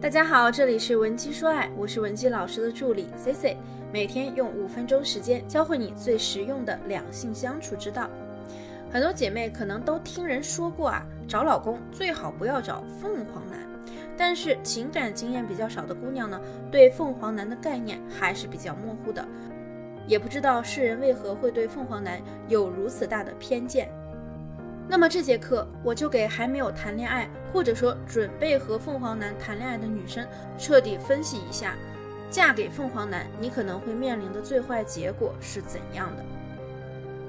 大家好，这里是文姬说爱，我是文姬老师的助理 C C，每天用五分钟时间教会你最实用的两性相处之道。很多姐妹可能都听人说过啊，找老公最好不要找凤凰男。但是情感经验比较少的姑娘呢，对凤凰男的概念还是比较模糊的，也不知道世人为何会对凤凰男有如此大的偏见。那么这节课我就给还没有谈恋爱，或者说准备和凤凰男谈恋爱的女生，彻底分析一下，嫁给凤凰男你可能会面临的最坏结果是怎样的。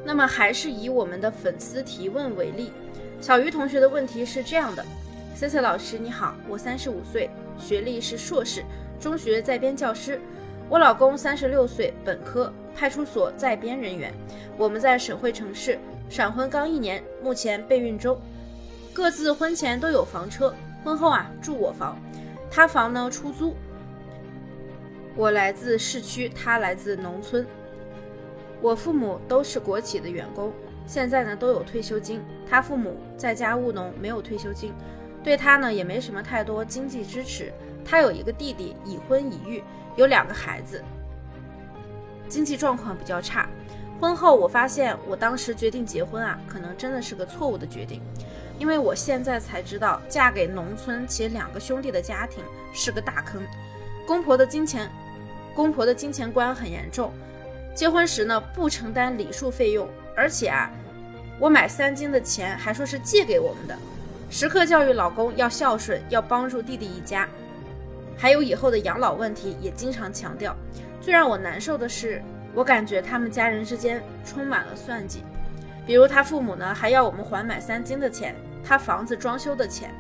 那么还是以我们的粉丝提问为例，小鱼同学的问题是这样的：C C 老师你好，我三十五岁，学历是硕士，中学在编教师，我老公三十六岁，本科，派出所在编人员，我们在省会城市。闪婚刚一年，目前备孕中，各自婚前都有房车，婚后啊住我房，他房呢出租。我来自市区，他来自农村。我父母都是国企的员工，现在呢都有退休金。他父母在家务农，没有退休金，对他呢也没什么太多经济支持。他有一个弟弟，已婚已育，有两个孩子，经济状况比较差。婚后，我发现我当时决定结婚啊，可能真的是个错误的决定，因为我现在才知道，嫁给农村且两个兄弟的家庭是个大坑。公婆的金钱，公婆的金钱观很严重。结婚时呢，不承担礼数费用，而且啊，我买三金的钱还说是借给我们的，时刻教育老公要孝顺，要帮助弟弟一家，还有以后的养老问题也经常强调。最让我难受的是。我感觉他们家人之间充满了算计，比如他父母呢还要我们还买三金的钱，他房子装修的钱。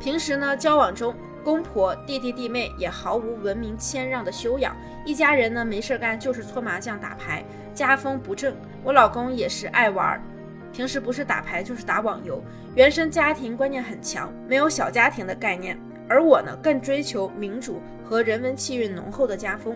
平时呢交往中，公婆、弟弟、弟妹也毫无文明谦让的修养，一家人呢没事干就是搓麻将、打牌，家风不正。我老公也是爱玩，平时不是打牌就是打网游，原生家庭观念很强，没有小家庭的概念。而我呢更追求民主和人文气韵浓厚的家风。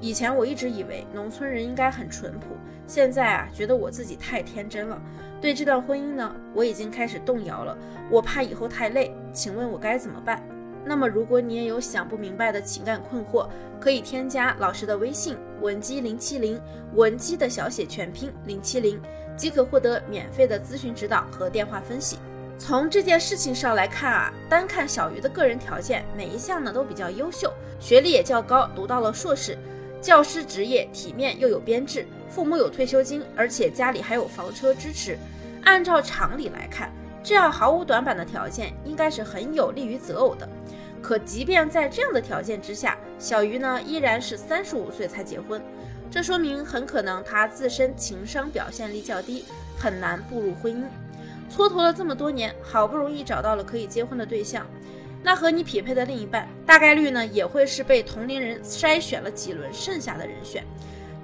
以前我一直以为农村人应该很淳朴，现在啊，觉得我自己太天真了。对这段婚姻呢，我已经开始动摇了。我怕以后太累，请问我该怎么办？那么，如果你也有想不明白的情感困惑，可以添加老师的微信文姬零七零，文姬的小写全拼零七零，即可获得免费的咨询指导和电话分析。从这件事情上来看啊，单看小鱼的个人条件，每一项呢都比较优秀，学历也较高，读到了硕士。教师职业体面又有编制，父母有退休金，而且家里还有房车支持。按照常理来看，这样毫无短板的条件应该是很有利于择偶的。可即便在这样的条件之下，小鱼呢依然是三十五岁才结婚，这说明很可能他自身情商表现力较低，很难步入婚姻。蹉跎了这么多年，好不容易找到了可以结婚的对象。那和你匹配的另一半，大概率呢也会是被同龄人筛选了几轮剩下的人选，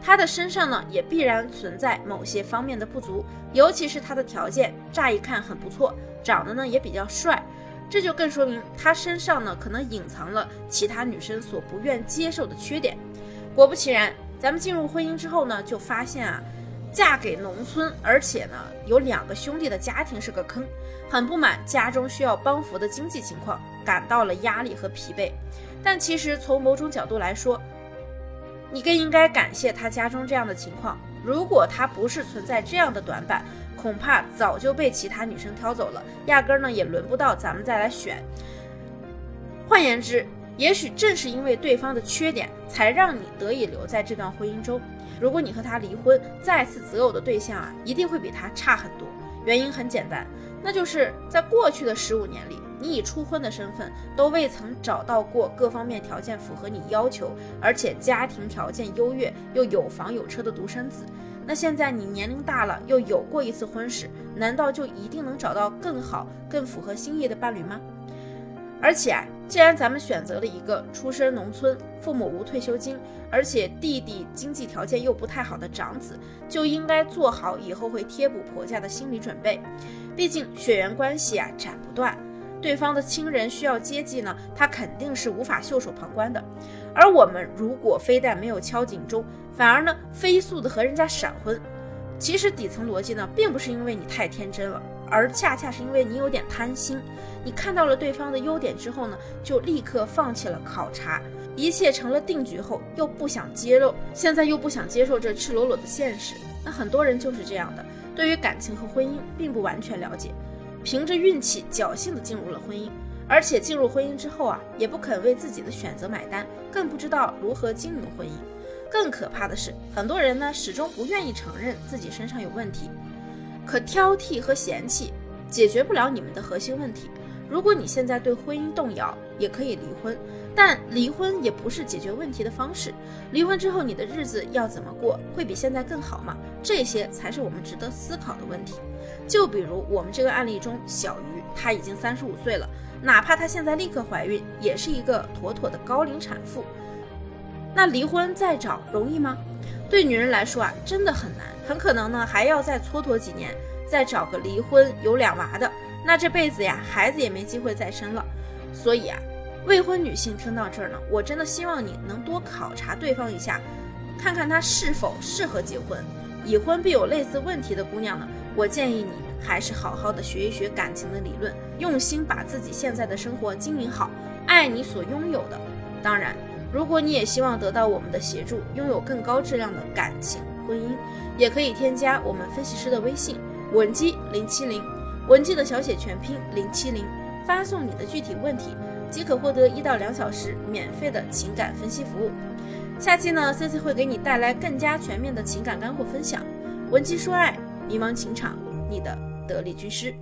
他的身上呢也必然存在某些方面的不足，尤其是他的条件乍一看很不错，长得呢也比较帅，这就更说明他身上呢可能隐藏了其他女生所不愿接受的缺点。果不其然，咱们进入婚姻之后呢，就发现啊。嫁给农村，而且呢有两个兄弟的家庭是个坑，很不满家中需要帮扶的经济情况，感到了压力和疲惫。但其实从某种角度来说，你更应该感谢他家中这样的情况。如果他不是存在这样的短板，恐怕早就被其他女生挑走了，压根儿呢也轮不到咱们再来选。换言之，也许正是因为对方的缺点，才让你得以留在这段婚姻中。如果你和他离婚，再次择偶的对象啊，一定会比他差很多。原因很简单，那就是在过去的十五年里，你以初婚的身份都未曾找到过各方面条件符合你要求，而且家庭条件优越又有房有车的独生子。那现在你年龄大了，又有过一次婚史，难道就一定能找到更好、更符合心意的伴侣吗？而且啊，既然咱们选择了一个出身农村、父母无退休金，而且弟弟经济条件又不太好的长子，就应该做好以后会贴补婆家的心理准备。毕竟血缘关系啊斩不断，对方的亲人需要接济呢，他肯定是无法袖手旁观的。而我们如果非但没有敲警钟，反而呢飞速的和人家闪婚，其实底层逻辑呢，并不是因为你太天真了。而恰恰是因为你有点贪心，你看到了对方的优点之后呢，就立刻放弃了考察，一切成了定局后又不想揭露，现在又不想接受这赤裸裸的现实。那很多人就是这样的，对于感情和婚姻并不完全了解，凭着运气侥幸的进入了婚姻，而且进入婚姻之后啊，也不肯为自己的选择买单，更不知道如何经营婚姻。更可怕的是，很多人呢始终不愿意承认自己身上有问题。可挑剔和嫌弃解决不了你们的核心问题。如果你现在对婚姻动摇，也可以离婚，但离婚也不是解决问题的方式。离婚之后，你的日子要怎么过？会比现在更好吗？这些才是我们值得思考的问题。就比如我们这个案例中，小鱼她已经三十五岁了，哪怕她现在立刻怀孕，也是一个妥妥的高龄产妇。那离婚再找容易吗？对女人来说啊，真的很难，很可能呢还要再蹉跎几年，再找个离婚有两娃的，那这辈子呀孩子也没机会再生了。所以啊，未婚女性听到这儿呢，我真的希望你能多考察对方一下，看看他是否适合结婚。已婚必有类似问题的姑娘呢，我建议你还是好好的学一学感情的理论，用心把自己现在的生活经营好，爱你所拥有的。当然。如果你也希望得到我们的协助，拥有更高质量的感情婚姻，也可以添加我们分析师的微信文姬零七零，文姬的小写全拼零七零，发送你的具体问题，即可获得一到两小时免费的情感分析服务。下期呢，C C 会给你带来更加全面的情感干货分享，文姬说爱，迷茫情场，你的得力军师。